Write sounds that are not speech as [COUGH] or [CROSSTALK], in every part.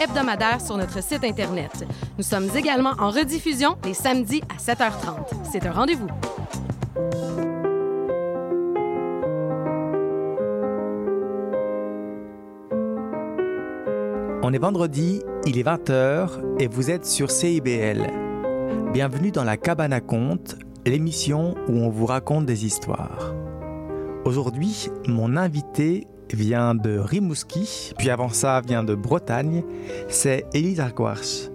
hebdomadaire sur notre site Internet. Nous sommes également en rediffusion les samedis à 7h30. C'est un rendez-vous. On est vendredi, il est 20h et vous êtes sur CIBL. Bienvenue dans la Cabane à Conte, l'émission où on vous raconte des histoires. Aujourd'hui, mon invité vient de Rimouski, puis avant ça vient de Bretagne, c'est Élise Arquarche.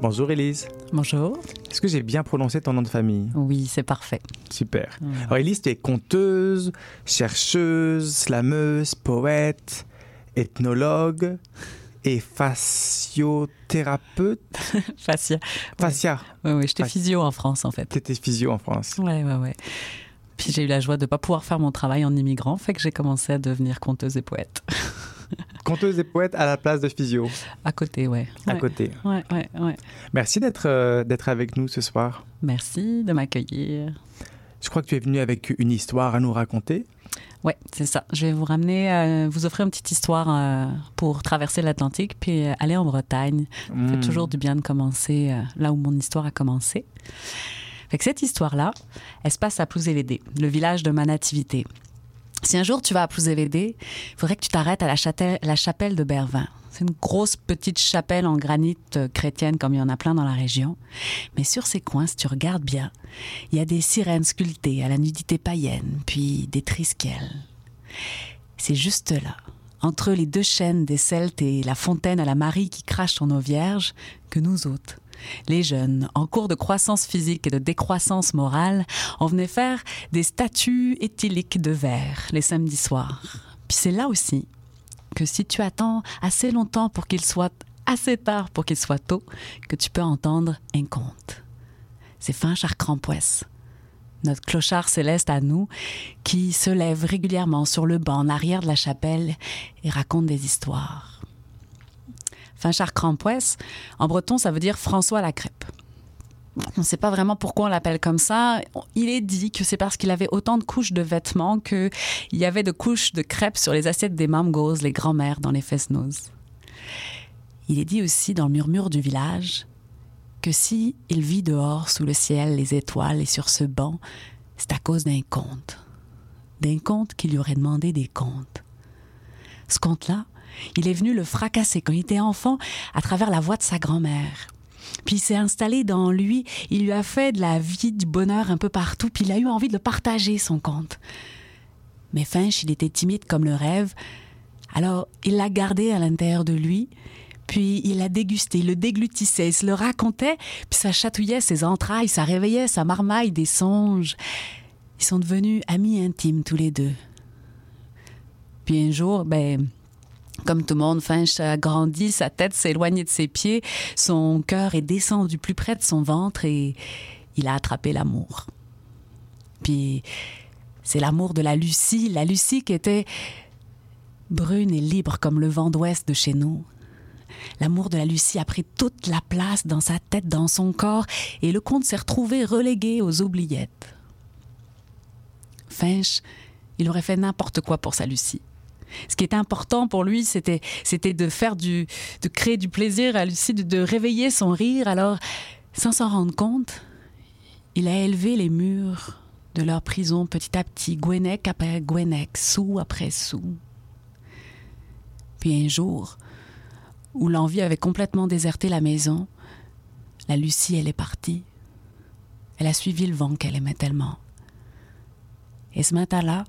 Bonjour Élise. Bonjour. Est-ce que j'ai bien prononcé ton nom de famille? Oui, c'est parfait. Super. Alors Élise, tu es conteuse, chercheuse, slameuse, poète, ethnologue et fasciothérapeute. [LAUGHS] Fascia. Fascia. Oui, oui, j'étais physio en France en fait. Tu étais physio en France. Ouais, ouais, ouais. Puis j'ai eu la joie de ne pas pouvoir faire mon travail en immigrant, fait que j'ai commencé à devenir conteuse et poète. [LAUGHS] conteuse et poète à la place de physio. À côté, ouais. À côté. Ouais, ouais, ouais. Merci d'être euh, d'être avec nous ce soir. Merci de m'accueillir. Je crois que tu es venu avec une histoire à nous raconter. Ouais, c'est ça. Je vais vous ramener, euh, vous offrir une petite histoire euh, pour traverser l'Atlantique puis aller en Bretagne. Ça fait Mm. toujours du bien de commencer là où mon histoire a commencé. Fait cette histoire-là, elle se passe à Plouzévédé, le village de ma nativité. Si un jour tu vas à Plouzévédé, il faudrait que tu t'arrêtes à la chapelle de Bervin. C'est une grosse petite chapelle en granit euh, chrétienne comme il y en a plein dans la région. Mais sur ces coins, si tu regardes bien, il y a des sirènes sculptées à la nudité païenne, puis des trisquelles. C'est juste là, entre les deux chaînes des Celtes et la fontaine à la Marie qui crache son eau vierge, que nous autres, les jeunes, en cours de croissance physique et de décroissance morale, on venait faire des statues éthyliques de verre les samedis soirs. Puis c'est là aussi que si tu attends assez longtemps pour qu'il soit assez tard pour qu'il soit tôt, que tu peux entendre un conte. C'est fin Charcrampoès, notre clochard céleste à nous, qui se lève régulièrement sur le banc en arrière de la chapelle et raconte des histoires. Finchard Crampoès, en breton, ça veut dire François la crêpe. On ne sait pas vraiment pourquoi on l'appelle comme ça. Il est dit que c'est parce qu'il avait autant de couches de vêtements qu'il y avait de couches de crêpes sur les assiettes des mamgos, les grands-mères dans les fest-noz. Il est dit aussi dans le murmure du village que si il vit dehors sous le ciel, les étoiles et sur ce banc, c'est à cause d'un conte. D'un conte qui lui aurait demandé des contes. Ce conte-là, il est venu le fracasser quand il était enfant à travers la voix de sa grand-mère. Puis il s'est installé dans lui, il lui a fait de la vie, du bonheur un peu partout, puis il a eu envie de le partager, son conte. Mais Finch, il était timide comme le rêve, alors il l'a gardé à l'intérieur de lui, puis il l'a dégusté, il le déglutissait, il se le racontait, puis ça chatouillait ses entrailles, ça réveillait sa marmaille des songes. Ils sont devenus amis intimes tous les deux. Puis un jour, ben, comme tout le monde, Finch a grandi, sa tête s'est éloignée de ses pieds, son cœur est descendu plus près de son ventre et il a attrapé l'amour. Puis c'est l'amour de la Lucie, la Lucie qui était brune et libre comme le vent d'ouest de chez nous. L'amour de la Lucie a pris toute la place dans sa tête, dans son corps, et le conte s'est retrouvé relégué aux oubliettes. Finch, il aurait fait n'importe quoi pour sa Lucie. Ce qui était important pour lui, c'était, c'était de faire du, de créer du plaisir à Lucie, de, réveiller son rire. Alors, sans s'en rendre compte, il a élevé les murs de leur prison petit à petit, Gwenec après Gwenec, sou après sou. Puis un jour, où l'envie avait complètement déserté la maison, la Lucie, elle est partie. Elle a suivi le vent qu'elle aimait tellement. Et ce matin-là,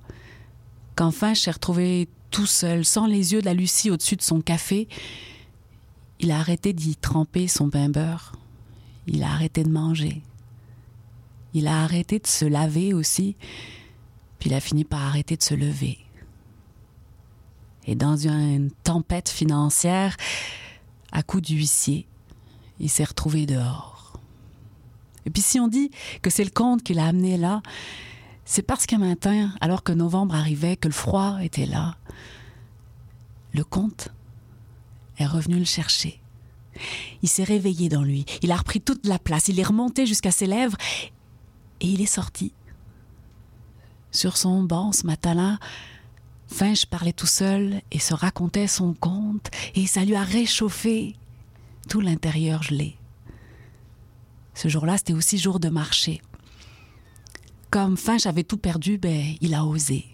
Finch s'est retrouvé tout seul, sans les yeux de la Lucie au-dessus de son café, il a arrêté d'y tremper son pain beurre. Il a arrêté de manger. Il a arrêté de se laver aussi. Puis il a fini par arrêter de se lever. Et dans une tempête financière, à coup d'huissier, il s'est retrouvé dehors. Et puis si on dit que c'est le comte qui l'a amené là, c'est parce qu'un matin, alors que novembre arrivait, que le froid était là, le comte est revenu le chercher. Il s'est réveillé dans lui, il a repris toute la place, il est remonté jusqu'à ses lèvres et il est sorti. Sur son banc ce matin-là, Finch parlait tout seul et se racontait son conte, et ça lui a réchauffé tout l'intérieur gelé. Ce jour-là, c'était aussi jour de marché. Comme Finch avait tout perdu, ben, il a osé.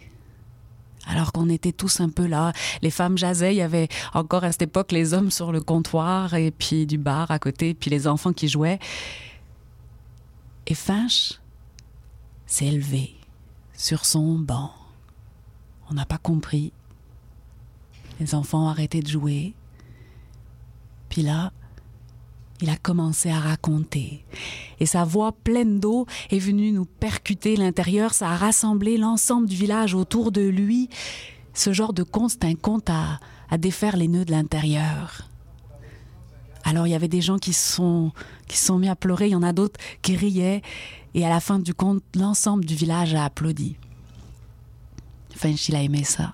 Alors qu'on était tous un peu là, les femmes jasaient, il y avait encore à cette époque les hommes sur le comptoir et puis du bar à côté, puis les enfants qui jouaient. Et Finch s'est élevé sur son banc. On n'a pas compris. Les enfants ont arrêté de jouer. Puis là, il a commencé à raconter. Et sa voix pleine d'eau est venue nous percuter l'intérieur. Ça a rassemblé l'ensemble du village autour de lui. Ce genre de conte, c'est un conte à, à défaire les nœuds de l'intérieur. Alors il y avait des gens qui sont, qui sont mis à pleurer, il y en a d'autres qui riaient. Et à la fin du conte, l'ensemble du village a applaudi. Finch, il a aimé ça.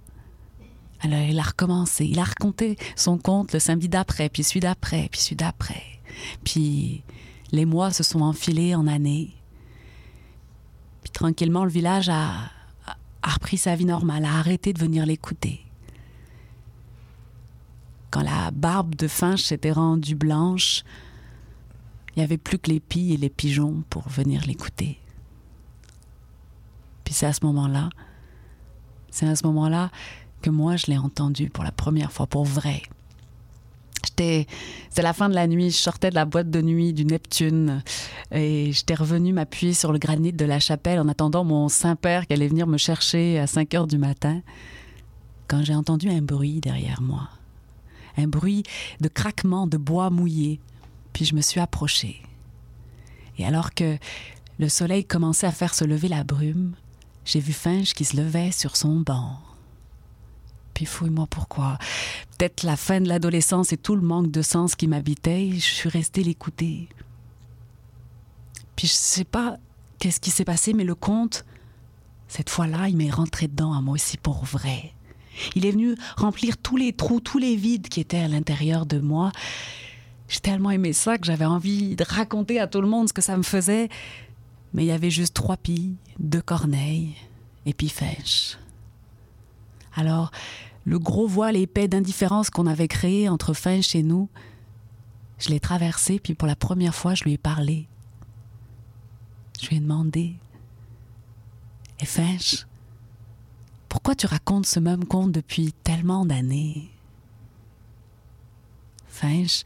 Alors il a recommencé, il a raconté son conte le samedi d'après, puis celui d'après, puis celui d'après. Puis les mois se sont enfilés en années. Puis tranquillement, le village a, a repris sa vie normale, a arrêté de venir l'écouter. Quand la barbe de Finch s'était rendue blanche, il n'y avait plus que les pies et les pigeons pour venir l'écouter. Puis c'est à ce moment-là, c'est à ce moment-là que moi je l'ai entendu pour la première fois, pour vrai. J'étais, c'était la fin de la nuit, je sortais de la boîte de nuit du Neptune et j'étais revenu m'appuyer sur le granit de la chapelle en attendant mon Saint-Père qui allait venir me chercher à 5 heures du matin, quand j'ai entendu un bruit derrière moi. Un bruit de craquement de bois mouillé. Puis je me suis approchée. Et alors que le soleil commençait à faire se lever la brume, j'ai vu Finch qui se levait sur son banc. Puis fouille-moi pourquoi. Peut-être la fin de l'adolescence et tout le manque de sens qui m'habitait, je suis restée l'écouter. Puis je sais pas qu'est-ce qui s'est passé, mais le conte, cette fois-là, il m'est rentré dedans à moi aussi pour vrai. Il est venu remplir tous les trous, tous les vides qui étaient à l'intérieur de moi. J'ai tellement aimé ça que j'avais envie de raconter à tout le monde ce que ça me faisait. Mais il y avait juste trois pilles, deux corneilles et puis Finch. Alors, le gros voile épais d'indifférence qu'on avait créé entre Finch et nous, je l'ai traversé, puis pour la première fois, je lui ai parlé. Je lui ai demandé Et Finch, pourquoi tu racontes ce même conte depuis tellement d'années? Finch,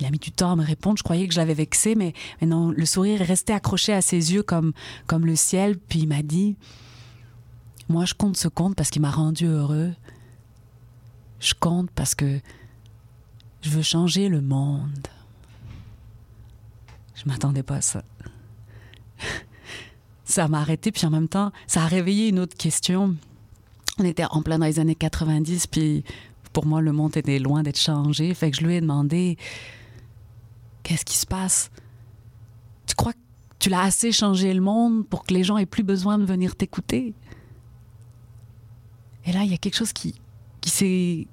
il a mis du temps à me répondre. Je croyais que je l'avais vexé, mais, le sourire est resté accroché à ses yeux comme, comme le ciel. Puis il m'a dit Moi, je compte ce conte parce qu'il m'a rendu heureux. Je compte parce que je veux changer le monde. Je m'attendais pas à ça. [LAUGHS] ça m'a arrêté, puis en même temps, ça a réveillé une autre question. On était en plein dans les années 90, puis pour moi, le monde était loin d'être changé. Fait que je lui ai demandé Qu'est-ce qui se passe? Tu crois que tu l'as assez changé le monde pour que les gens aient plus besoin de venir t'écouter? Et là, il y a quelque chose qui, qui s'est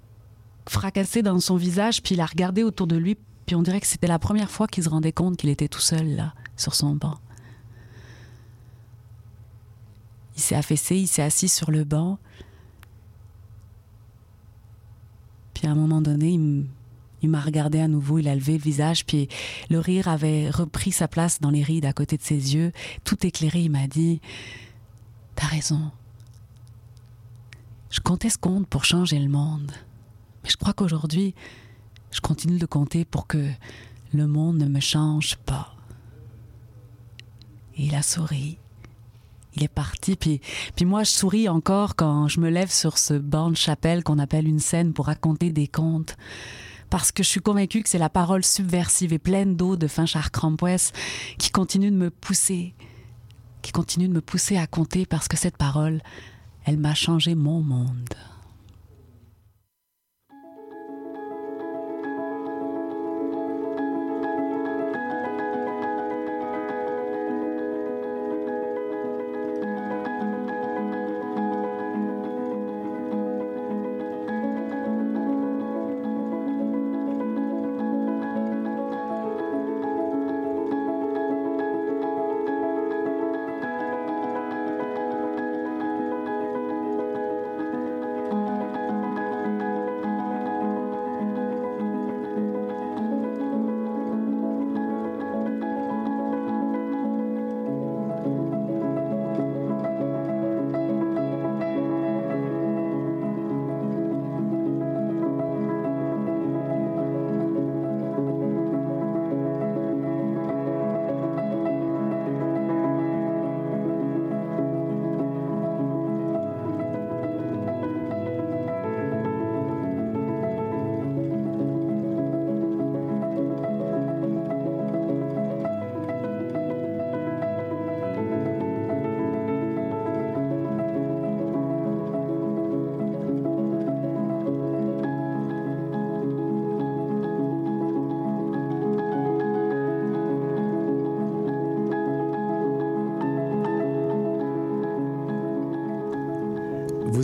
fracassé dans son visage, puis il a regardé autour de lui, puis on dirait que c'était la première fois qu'il se rendait compte qu'il était tout seul là, sur son banc. Il s'est affaissé, il s'est assis sur le banc. Puis à un moment donné, il m'a regardé à nouveau, il a levé le visage, puis le rire avait repris sa place dans les rides à côté de ses yeux. Tout éclairé, il m'a dit T'as raison. Je comptais ce compte pour changer le monde. Mais je crois qu'aujourd'hui, je continue de compter pour que le monde ne me change pas. Et il a souri il est parti. Puis, puis moi, je souris encore quand je me lève sur ce banc de chapelle qu'on appelle une scène pour raconter des contes. Parce que je suis convaincue que c'est la parole subversive et pleine d'eau de Finchard Crampoès qui continue de me pousser, qui continue de me pousser à compter parce que cette parole, elle m'a changé mon monde.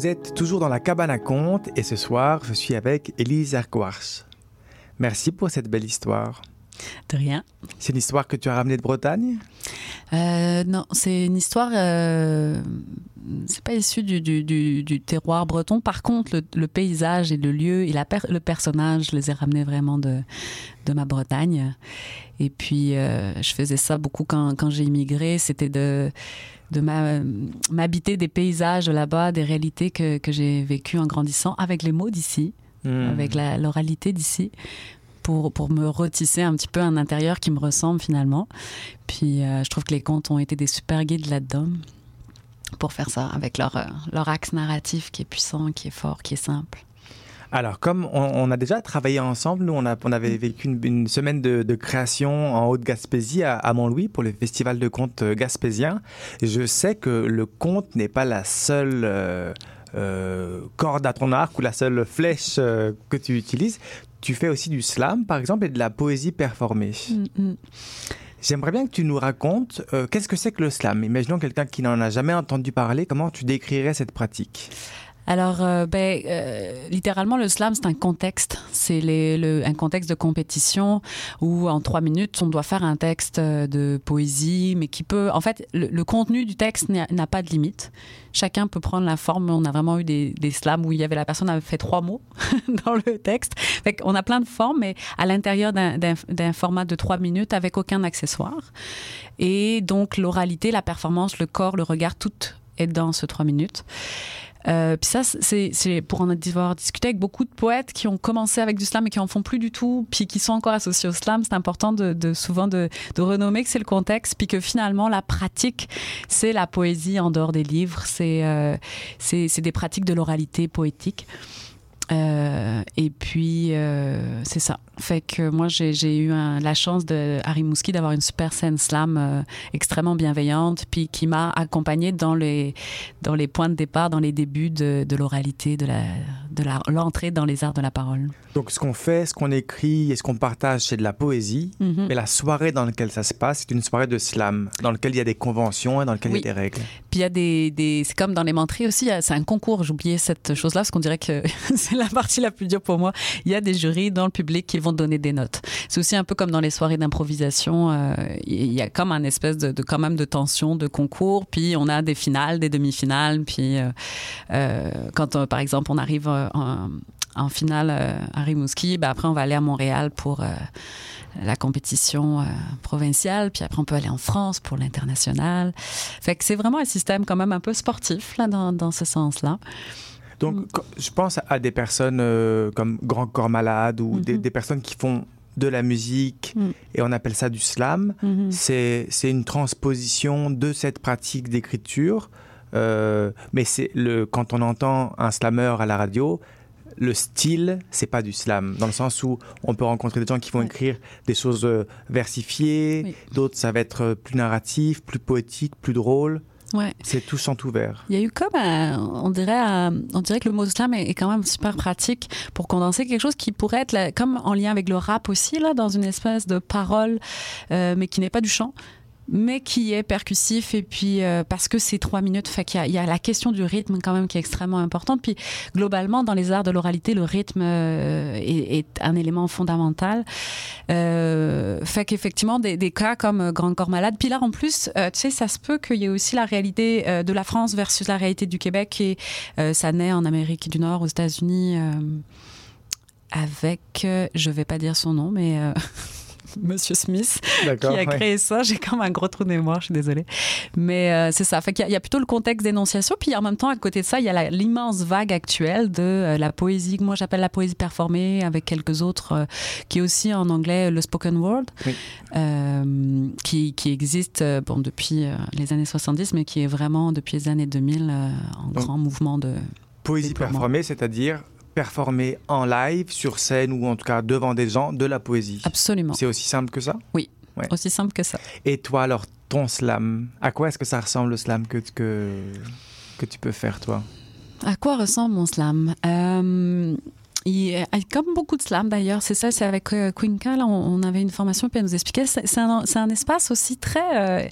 Vous êtes toujours dans la cabane à contes et ce soir, je suis avec Elise Erkwarch. Merci pour cette belle histoire. De rien. C'est une histoire que tu as ramenée de Bretagne? Euh, non, c'est une histoire. euh, c'est pas issu du, du- du- du terroir breton. Par contre, le, le paysage et le lieu et la per- le personnage, je les ai ramenés vraiment de, de ma Bretagne. Et puis, euh, je faisais ça beaucoup quand, quand j'ai immigré. C'était de, m'habiter des paysages là-bas, des réalités que, que j'ai vécues en grandissant avec les mots d'ici, Hmm. avec l'oralité d'ici. Pour, pour me retisser un petit peu un intérieur qui me ressemble finalement. Puis euh, je trouve que les contes ont été des super guides là-dedans pour faire ça, avec leur, euh, leur axe narratif qui est puissant, qui est fort, qui est simple. Alors, comme on, on a déjà travaillé ensemble, nous, on, a, on avait vécu une, une semaine de, de création en Haute-Gaspésie à, à Montlouis pour le Festival de contes euh, gaspésien. Je sais que le conte n'est pas la seule euh, euh, corde à ton arc ou la seule flèche euh, que tu utilises. Tu fais aussi du slam, par exemple, et de la poésie performée. J'aimerais bien que tu nous racontes euh, qu'est-ce que c'est que le slam? Imaginons quelqu'un qui n'en a jamais entendu parler, comment tu décrirais cette pratique? Alors, euh, ben, euh, littéralement, le slam, c'est un contexte. C'est le- un contexte de compétition où, en trois minutes, on doit faire un texte euh, de poésie, mais qui peut. En fait, le, le contenu du texte n'a pas de limite. Chacun peut prendre la forme. On a vraiment eu des, des slams où il y avait la personne avait fait trois mots [LAUGHS] dans le texte. Fait on a plein de formes, mais à l'intérieur d'un format de trois minutes avec aucun accessoire. Et donc, l'oralité, la performance, le corps, le regard, tout est dans ce trois minutes. Euh, puis ça, c'est pour en avoir discuté avec beaucoup de poètes qui ont commencé avec du slam et qui en font plus du tout, puis qui sont encore associés au slam. C'est important de, de souvent de, de renommer que c'est le contexte, puis que finalement la pratique, c'est la poésie en dehors des livres, c'est euh, c'est des pratiques de l'oralité poétique. Euh, et puis, euh, c'est ça. Fait que moi, j'ai eu un- la chance de Harry Mouski d'avoir une super scène slam euh, extrêmement bienveillante, puis qui m'a accompagnée dans les, dans les points de départ, dans les débuts de, de l'oralité, de la de la- l'entrée dans les arts de la parole. Donc, ce qu'on fait, ce qu'on écrit et ce qu'on partage, c'est de la poésie. Mhm. Mais la soirée dans laquelle ça se passe, c'est une soirée de slam, dans laquelle il y a des conventions et dans laquelle Oui. il y a des règles. Puis il y a des, des c'est comme dans les menteries aussi, c'est un concours. J'oubliais cette chose-là parce qu'on dirait que [LAUGHS] [LAUGHS] la partie la plus dure pour moi. Il y a des jurys dans le public qui vont donner des notes. C'est aussi un peu comme dans les soirées d'improvisation. euh, Il y a comme un espèce de, quand même de tension, de concours. Puis on a des finales, des demi-finales. Puis euh, euh, quand par exemple on arrive en, finale à Rimouski, ben après on va aller à Montréal pour la compétition provinciale, puis après on peut aller en France pour l'international. C'est vraiment un système quand même un peu sportif dans ce sens-là. Donc, Mm. je pense à des personnes euh, comme Grand Corps Malade ou des, Mhm. des personnes qui font de la musique Mm. et on appelle ça du slam. C'est c'est une transposition de cette pratique d'écriture. Euh, mais c'est le quand on entend un slammer à la radio, le style, c'est pas du slam, dans le sens où on peut rencontrer des gens qui vont Ouais. écrire des choses euh, versifiées, Oui. d'autres ça va être euh, plus narratif, plus poétique, plus drôle. Ouais. C'est tout sans tout vert. Il y a eu comme un- on dirait un- on dirait que le mot slam est, est quand même super pratique pour condenser quelque chose qui pourrait être là, comme en lien avec le rap aussi là dans une espèce de parole euh, mais qui n'est pas du chant mais qui est percussif et puis euh, parce que c'est trois minutes fait qu'il y a, il y a la question du rythme quand même qui est extrêmement importante. Puis globalement dans les arts de l'oralité le rythme euh, est, un élément fondamental. Euh, fait qu'effectivement des, cas comme euh, Grand Corps Malade puis là en plus tu sais ça se peut qu'il y ait aussi la réalité de la France versus la réalité du Québec et ça naît en Amérique du Nord aux États-Unis avec je vais pas dire son nom mais [LAUGHS] Monsieur Smith qui a ouais. créé ça. J'ai comme un gros trou de mémoire, je suis désolée. Mais euh, c'est ça. Fait qu'il y a- il y, a plutôt le contexte d'énonciation. Puis en même temps, à côté de ça, il y a l'immense vague actuelle de euh, la poésie, que moi j'appelle la poésie performée, avec quelques autres, euh, qui est aussi en anglais le spoken word, Oui. qui, qui existe bon, depuis les années 70, mais qui est vraiment depuis les années 2000 euh, en Donc- grand mouvement de. Poésie performée, c'est-à-dire performer en live, sur scène ou en tout cas devant des gens de la poésie. Absolument. C'est aussi simple que ça? Aussi simple que ça. Et toi alors, ton slam, à quoi est-ce que ça ressemble le slam que, que, que tu peux faire toi? À quoi ressemble mon slam? Euh, il- comme beaucoup de slam d'ailleurs, c'est ça, c'est avec euh, Quinca, là, on, on avait une formation puis elle nous expliquait, c'est un, un espace aussi très... euh,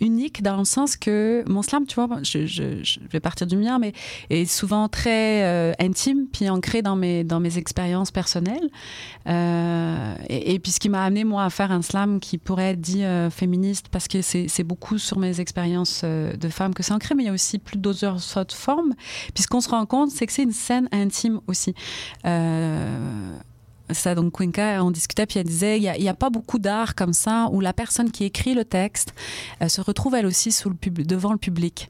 unique dans le sens que mon slam, tu vois, je, vais partir du mien, mais est souvent très intime, puis ancré dans mes, dans mes expériences personnelles. Et, et, puis ce qui m'a amené, moi, à faire un slam qui pourrait être dit féministe, parce que c'est beaucoup sur mes expériences de femme que c'est ancré, mais il y a aussi plus d'autres formes. Puis ce qu'on se rend compte, c'est que c'est une scène intime aussi. Euh, ça, donc Cuenca, on discutait, puis elle disait, il n'y a, pas beaucoup d'art comme ça où la personne qui écrit le texte se retrouve elle aussi sous le devant le public.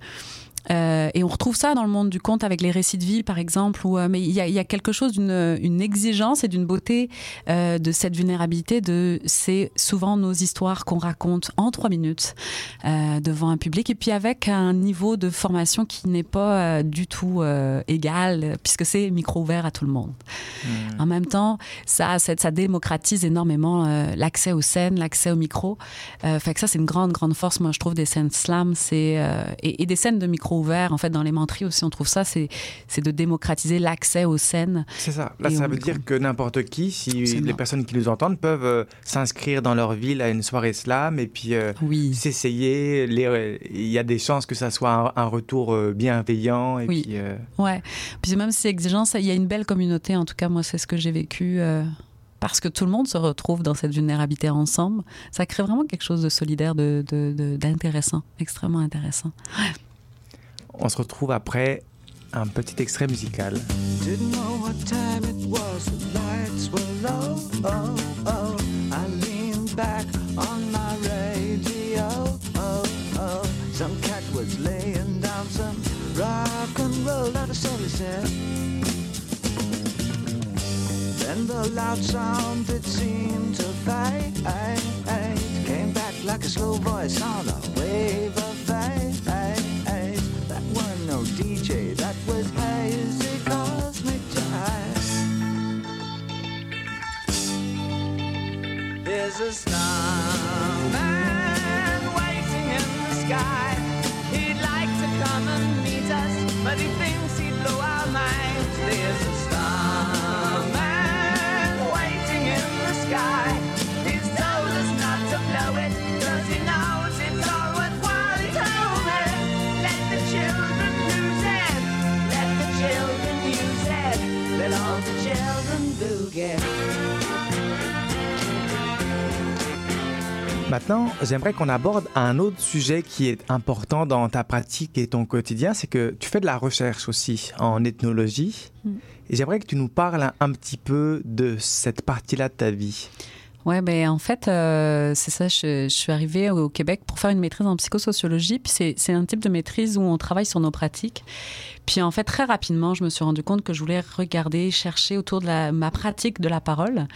Euh, et on retrouve ça dans le monde du conte avec les récits de vie, par exemple, où, euh, mais il y, y, a quelque chose d'une une exigence et d'une beauté euh, de cette vulnérabilité. De c'est souvent nos histoires qu'on raconte en trois minutes devant un public, et puis avec un niveau de formation qui n'est pas du tout égal, puisque c'est micro ouvert à tout le monde. Mmh. En même temps, ça, ça, ça démocratise énormément l'accès aux scènes, l'accès au micro. fait que ça, c'est une grande, grande force, moi, je trouve, des scènes slam, c'est et, et des scènes de micro ouvert. En fait, dans les mentries aussi, on trouve ça, c'est de démocratiser l'accès aux scènes. C'est ça. Là, ça veut dire que n'importe qui, si les personnes qui nous entendent peuvent euh, s'inscrire dans leur ville à une soirée slam et puis euh, oui. s'essayer. Il y a des chances que ça soit un, retour euh, bienveillant. Et oui. Puis, ouais. Puis même si c'est exigeant, il y a une belle communauté. En tout cas, moi, c'est ce que j'ai vécu parce que tout le monde se retrouve dans cette vulnérabilité ensemble, ça crée vraiment quelque chose de solidaire, d'intéressant, de, de, extrêmement intéressant. On se retrouve après un petit extrait musical. Then the loud sound that seemed to fade. Came back like a slow voice on a wave of DJ that was hazy cosmic jive. There's a starman waiting in the sky. Maintenant, j'aimerais qu'on aborde un autre sujet qui est important dans ta pratique et ton quotidien, c'est que tu fais de la recherche aussi en ethnologie. Mm. Et j'aimerais que tu nous parles un petit peu de cette partie-là de ta vie. Ouais, ben en fait, euh, c'est ça. Je, suis arrivée au Québec pour faire une maîtrise en psychosociologie. Puis c'est un type de maîtrise où on travaille sur nos pratiques. Puis en fait, très rapidement, je me suis rendu compte que je voulais regarder, chercher autour de ma pratique de la parole.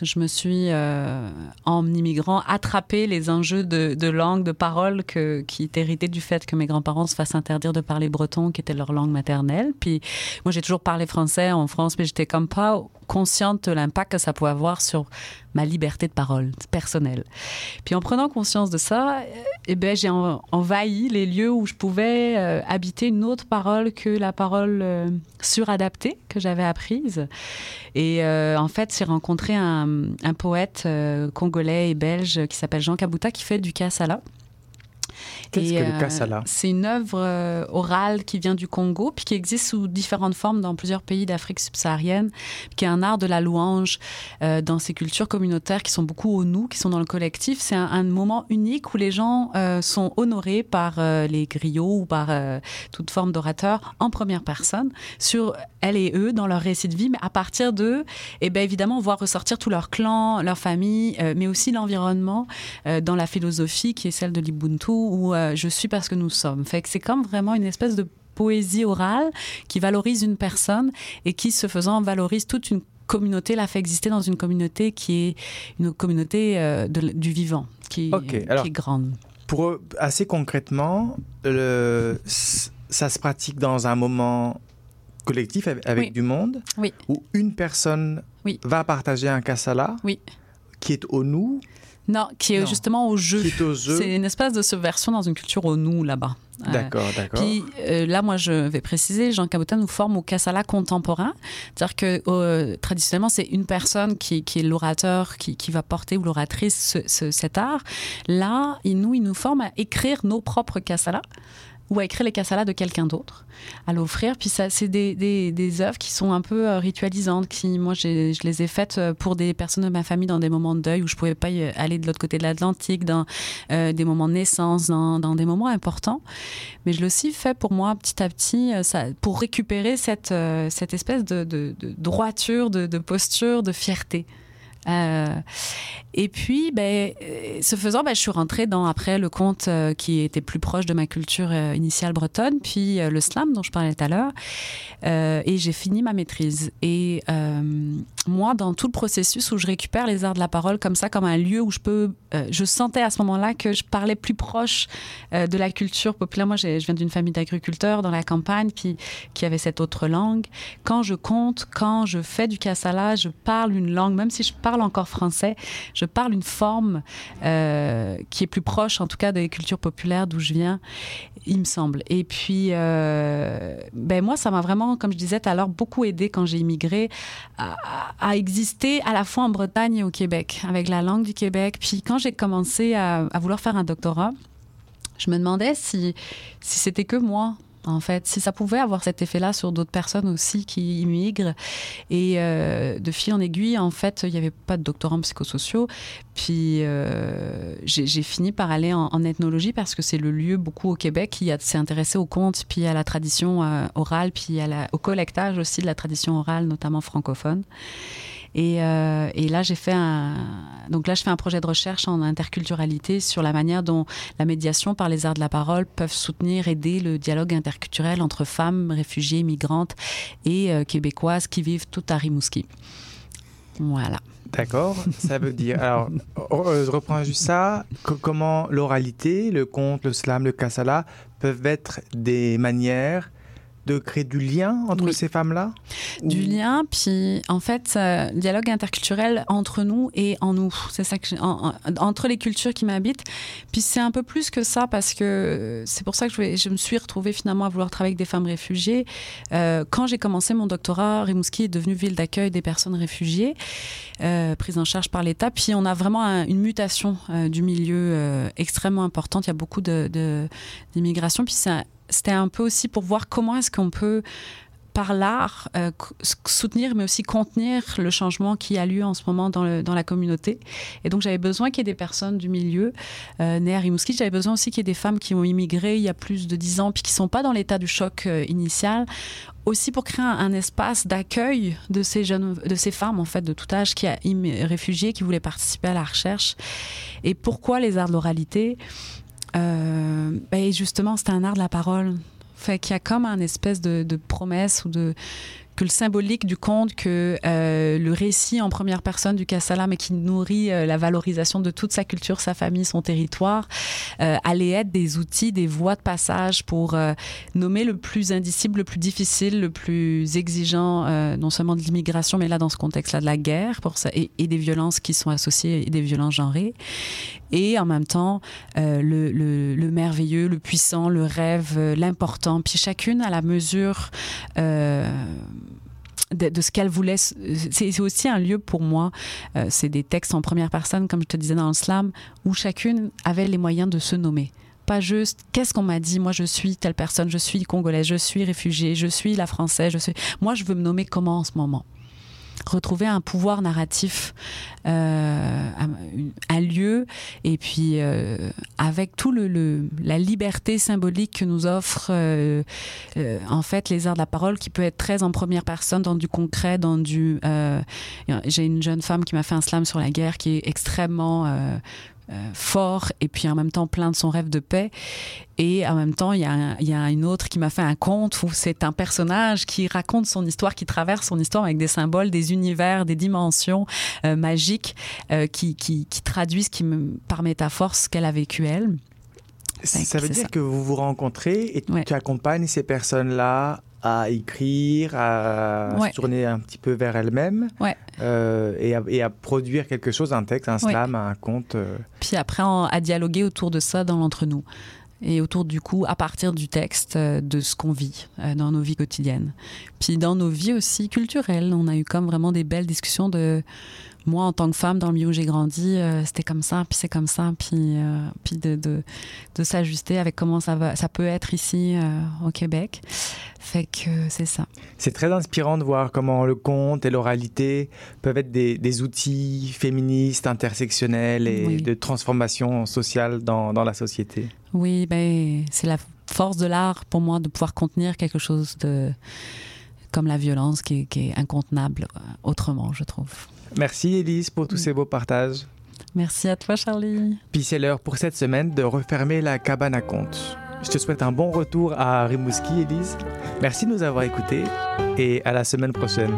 Je me suis, euh, en immigrant, attrapé les enjeux de, langue, de parole que, qui hérité du fait que mes grands-parents se fassent interdire de parler breton, qui était leur langue maternelle. Puis moi, j'ai toujours parlé français en France, mais j'étais comme pas consciente de l'impact que ça pouvait avoir sur ma liberté de parole personnelle. Puis en prenant conscience de ça, eh ben, j'ai envahi les lieux où je pouvais euh, habiter une autre parole que la parole euh, suradaptée que j'avais apprise. Et euh, en fait, j'ai rencontré un, poète congolais et belge qui s'appelle Jean Kabuta qui fait du kassala. Qu'est-ce que le Kassala C'est une œuvre orale qui vient du Congo, puis qui existe sous différentes formes dans plusieurs pays d'Afrique subsaharienne, qui est un art de la louange dans ces cultures communautaires qui sont beaucoup au nous, qui sont dans le collectif. C'est un, moment unique où les gens sont honorés par les griots ou par toute forme d'orateur en première personne sur elles et eux dans leur récit de vie, mais à partir d'eux, et eh bien évidemment, on voit ressortir tout leur clan, leur famille, mais aussi l'environnement dans la philosophie qui est celle de l'Ubuntu où euh, je suis parce que nous sommes. Fait que c'est comme vraiment une espèce de poésie orale qui valorise une personne et qui, se faisant, valorise toute une communauté, la fait exister dans une communauté qui est une communauté euh, du vivant, qui, est grande. Pour assez concrètement, le, ça se pratique dans un moment collectif avec du monde, oui. où une personne oui. va partager un kassala oui. qui est au nous non, qui est justement au jeu. C'est une espèce de subversion dans une culture au nous là-bas. D'accord, d'accord. Puis là, moi, je vais préciser, Jean Cabotin nous forme au Kassala contemporain. C'est-à-dire que traditionnellement, c'est une personne qui, qui est l'orateur, qui, qui, va porter ou l'oratrice cet art. Là, il nous, il nous forme à écrire nos propres Kassala ou à écrire les cassalas de quelqu'un d'autre, à l'offrir. Puis c'est des, des, œuvres qui sont un peu euh, ritualisantes. Qui, moi, je les ai faites euh, pour des personnes de ma famille dans des moments de deuil où je pouvais pas aller de l'autre côté de l'Atlantique, dans euh, des moments de naissance, dans, dans, des moments importants. Mais je l'ai aussi fait pour moi, petit à petit, pour récupérer cette, cette espèce de, de, droiture, de posture, de fierté. Euh, et puis, ben, euh, ce faisant, ben, je suis rentrée dans après le conte euh, qui était plus proche de ma culture initiale bretonne, puis le slam dont je parlais tout à l'heure, et j'ai fini ma maîtrise. Et moi, dans tout le processus où je récupère les arts de la parole comme ça, comme un lieu où je peux, je sentais à ce moment-là que je parlais plus proche de la culture populaire. Moi, je viens d'une famille d'agriculteurs dans la campagne, puis qui avait cette autre langue. Quand je compte, quand je fais du cassala, je parle une langue, même si je parle encore français, je parle une forme euh, qui est plus proche, en tout cas, des cultures populaires d'où je viens, il me semble. Et puis, euh, ben moi, ça m'a vraiment, comme je disais tout à l'heure, beaucoup aidé quand j'ai immigré à, exister à la fois en Bretagne et au Québec, avec la langue du Québec. Puis quand j'ai commencé à, à vouloir faire un doctorat, je me demandais si, si c'était que moi en fait. Si ça pouvait avoir cet effet-là sur d'autres personnes aussi qui immigrent. Et euh, de fil en aiguille, en fait, il n'y avait pas de doctorants psychosociaux. Puis euh, j'ai fini par aller en, ethnologie parce que c'est le lieu beaucoup au Québec qui s'est intéressé aux contes, puis à la tradition euh, orale, puis au collectage aussi de la tradition orale, notamment francophone. Euh, et, là, j'ai fait un, donc là, je fais un projet de recherche en interculturalité sur la manière dont la médiation par les arts de la parole peuvent soutenir, aider le dialogue interculturel entre femmes réfugiées, migrantes et euh, québécoises qui vivent tout à Rimouski. Voilà. D'accord, ça veut dire. Alors, euh, je reprends juste ça. comment l'oralité, le conte, le slam, le kassala peuvent être des manières de créer du lien entre ces femmes-là Du lien, puis en fait, euh, dialogue interculturel entre nous et en nous. C'est ça que entre les cultures qui m'habitent. Puis c'est un peu plus que ça parce que c'est pour ça que je, je, me suis retrouvée finalement à vouloir travailler avec des femmes réfugiées. Euh, quand j'ai commencé mon doctorat, Rimouski est devenue ville d'accueil des personnes réfugiées, euh, prise en charge par l'État. Puis on a vraiment une mutation euh, du milieu extrêmement importante. Il y a beaucoup d'immigration. De, puis c'est c'était un peu aussi pour voir comment est-ce qu'on peut par l'art, euh, soutenir mais aussi contenir le changement qui a lieu en ce moment dans, la communauté. Et donc j'avais besoin qu'il y ait des personnes du milieu euh, nées à Rimouski. J'avais besoin aussi qu'il y ait des femmes qui ont immigré il y a plus de dix ans puis qui sont pas dans l'état du choc euh, initial. Aussi pour créer un, espace d'accueil de ces jeunes, de ces femmes en fait de tout âge qui a réfugiées, qui voulaient participer à la recherche. Et pourquoi les arts de l'oralité? Euh, ben justement, c'est un art de la parole. Fait qu'il y a comme un espèce de promesse ou de que le symbolique du conte, que euh, le récit en première personne du Kassala, mais qui nourrit euh, la valorisation de toute sa culture, sa famille, son territoire, euh, allait être des outils, des voies de passage pour euh, nommer le plus indicible, le plus difficile, le plus exigeant, euh, non seulement de l'immigration, mais là dans ce contexte-là de la guerre, pour ça, et, des violences qui sont associées, et des violences genrées, et en même temps le, le, le, merveilleux, le puissant, le rêve, l'important, puis chacune à la mesure de, ce qu'elle voulait. C'est aussi un lieu pour moi. Euh, c'est des textes en première personne, comme je te disais dans le slam, où chacune avait les moyens de se nommer. Pas juste qu'est-ce qu'on m'a dit, moi je suis telle personne, je suis congolaise, je suis réfugiée, je suis la française, je suis. Moi je veux me nommer comment en ce moment? Retrouver un pouvoir narratif, euh, un lieu, et puis euh, avec tout le, la liberté symbolique que nous offrent euh, euh, en fait les arts de la parole, qui peut être très en première personne, dans du concret, dans du. Euh, j'ai une jeune femme qui m'a fait un slam sur la guerre, qui est extrêmement euh, fort et puis en même temps plein de son rêve de paix. Et en même temps, il y a, y a une autre qui m'a fait un conte où c'est un personnage qui raconte son histoire, qui traverse son histoire avec des symboles, des univers, des dimensions euh, magiques euh, qui, qui, qui, traduisent qui me, par métaphore ce qu'elle a vécu elle. Ça veut dire ça. que vous vous rencontrez et ouais. tu accompagnes ces personnes-là à écrire, à ouais. se tourner un petit peu vers elle-même ouais. euh, et, et, à, produire quelque chose, un texte, un slam, ouais. un conte. Euh... Puis après, en, à dialoguer autour de ça dans l'entre-nous. et autour du coup, à partir du texte, euh, de ce qu'on vit dans nos vies quotidiennes. Puis dans nos vies aussi culturelles, on a eu comme vraiment des belles discussions de moi, en tant que femme, dans le milieu où j'ai grandi, euh, c'était comme ça, puis c'est comme ça, puis, euh, puis de, de, de s'ajuster avec comment ça, va, ça peut être ici euh, au Québec. Fait que c'est ça. C'est très inspirant de voir comment le conte et l'oralité peuvent être des, des, outils féministes, intersectionnels et oui. de transformation sociale dans, dans la société. Oui, ben, c'est la force de l'art pour moi de pouvoir contenir quelque chose de comme la violence qui, qui est incontenable autrement, je trouve. Merci Élise pour tous ces beaux partages. Merci à toi Charlie. Puis c'est l'heure pour cette semaine de refermer la cabane à contes. Je te souhaite un bon retour à Rimouski Élise. Merci de nous avoir écoutés et à la semaine prochaine.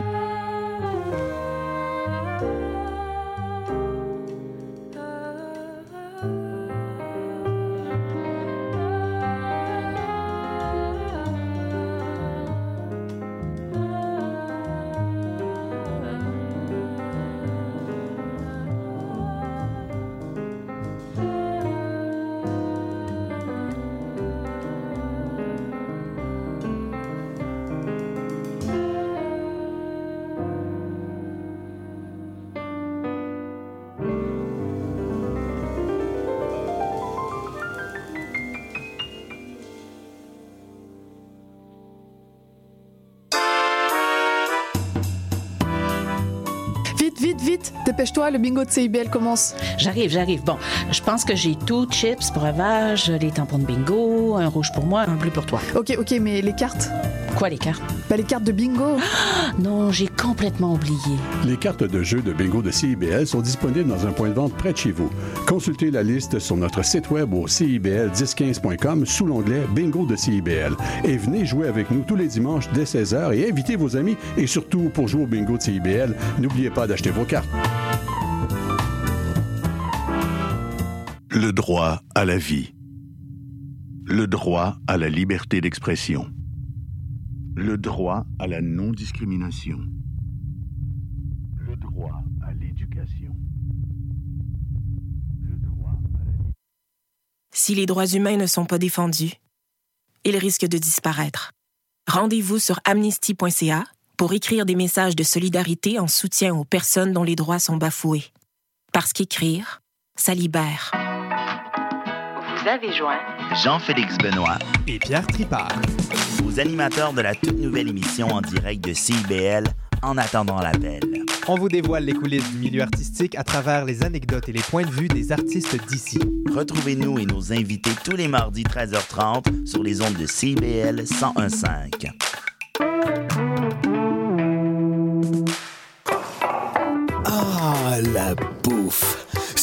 Vite, vite, dépêche-toi, le bingo de CIBL commence. J'arrive, j'arrive. Bon, je pense que j'ai tout, chips, breuvage, les tampons de bingo, un rouge pour moi, un bleu pour toi. Ok, ok, mais les cartes? Quoi, les cartes? Bah, les cartes de bingo. [GASPS] Ah, non, j'ai complètement oublié. Les cartes de jeu de bingo de CIBL sont disponibles dans un point de vente près de chez vous. Consultez la liste sur notre site web au CIBL1015.com sous l'onglet Bingo de CIBL. Et venez jouer avec nous tous les dimanches dès 16h et invitez vos amis. Et surtout, pour jouer au bingo de CIBL, n'oubliez pas d'acheter vos cartes. Le droit à la vie. Le droit à la liberté d'expression. Le droit à la non-discrimination. Le droit à l'éducation. Le droit à la... Si les droits humains ne sont pas défendus, ils risquent de disparaître. Rendez-vous sur amnesty.ca pour écrire des messages de solidarité en soutien aux personnes dont les droits sont bafoués. Parce qu'écrire, ça libère. Vous avez joint Jean-Félix Benoît et Pierre Tripart, aux animateurs de la toute nouvelle émission en direct de CIBL En attendant l'appel. On vous dévoile les coulisses du milieu artistique à travers les anecdotes et les points de vue des artistes d'ici. Retrouvez-nous et nos invités tous les mardis 13h30 sur les ondes de CIBL 1015. Ah, la bouffe!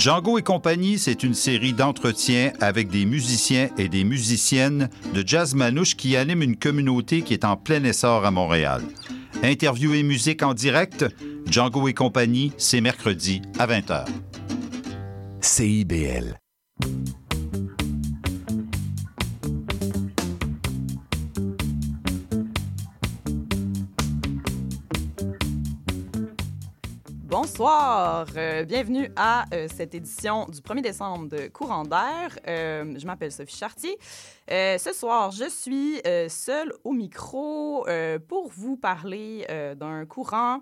Django et compagnie, c'est une série d'entretiens avec des musiciens et des musiciennes de jazz manouche qui animent une communauté qui est en plein essor à Montréal. Interview et musique en direct, Django et compagnie, c'est mercredi à 20h. CIBL. Bonsoir, euh, bienvenue à euh, cette édition du 1er décembre de Courant d'air. Euh, je m'appelle Sophie Chartier. ce soir, je suis seule au micro pour vous parler d'un courant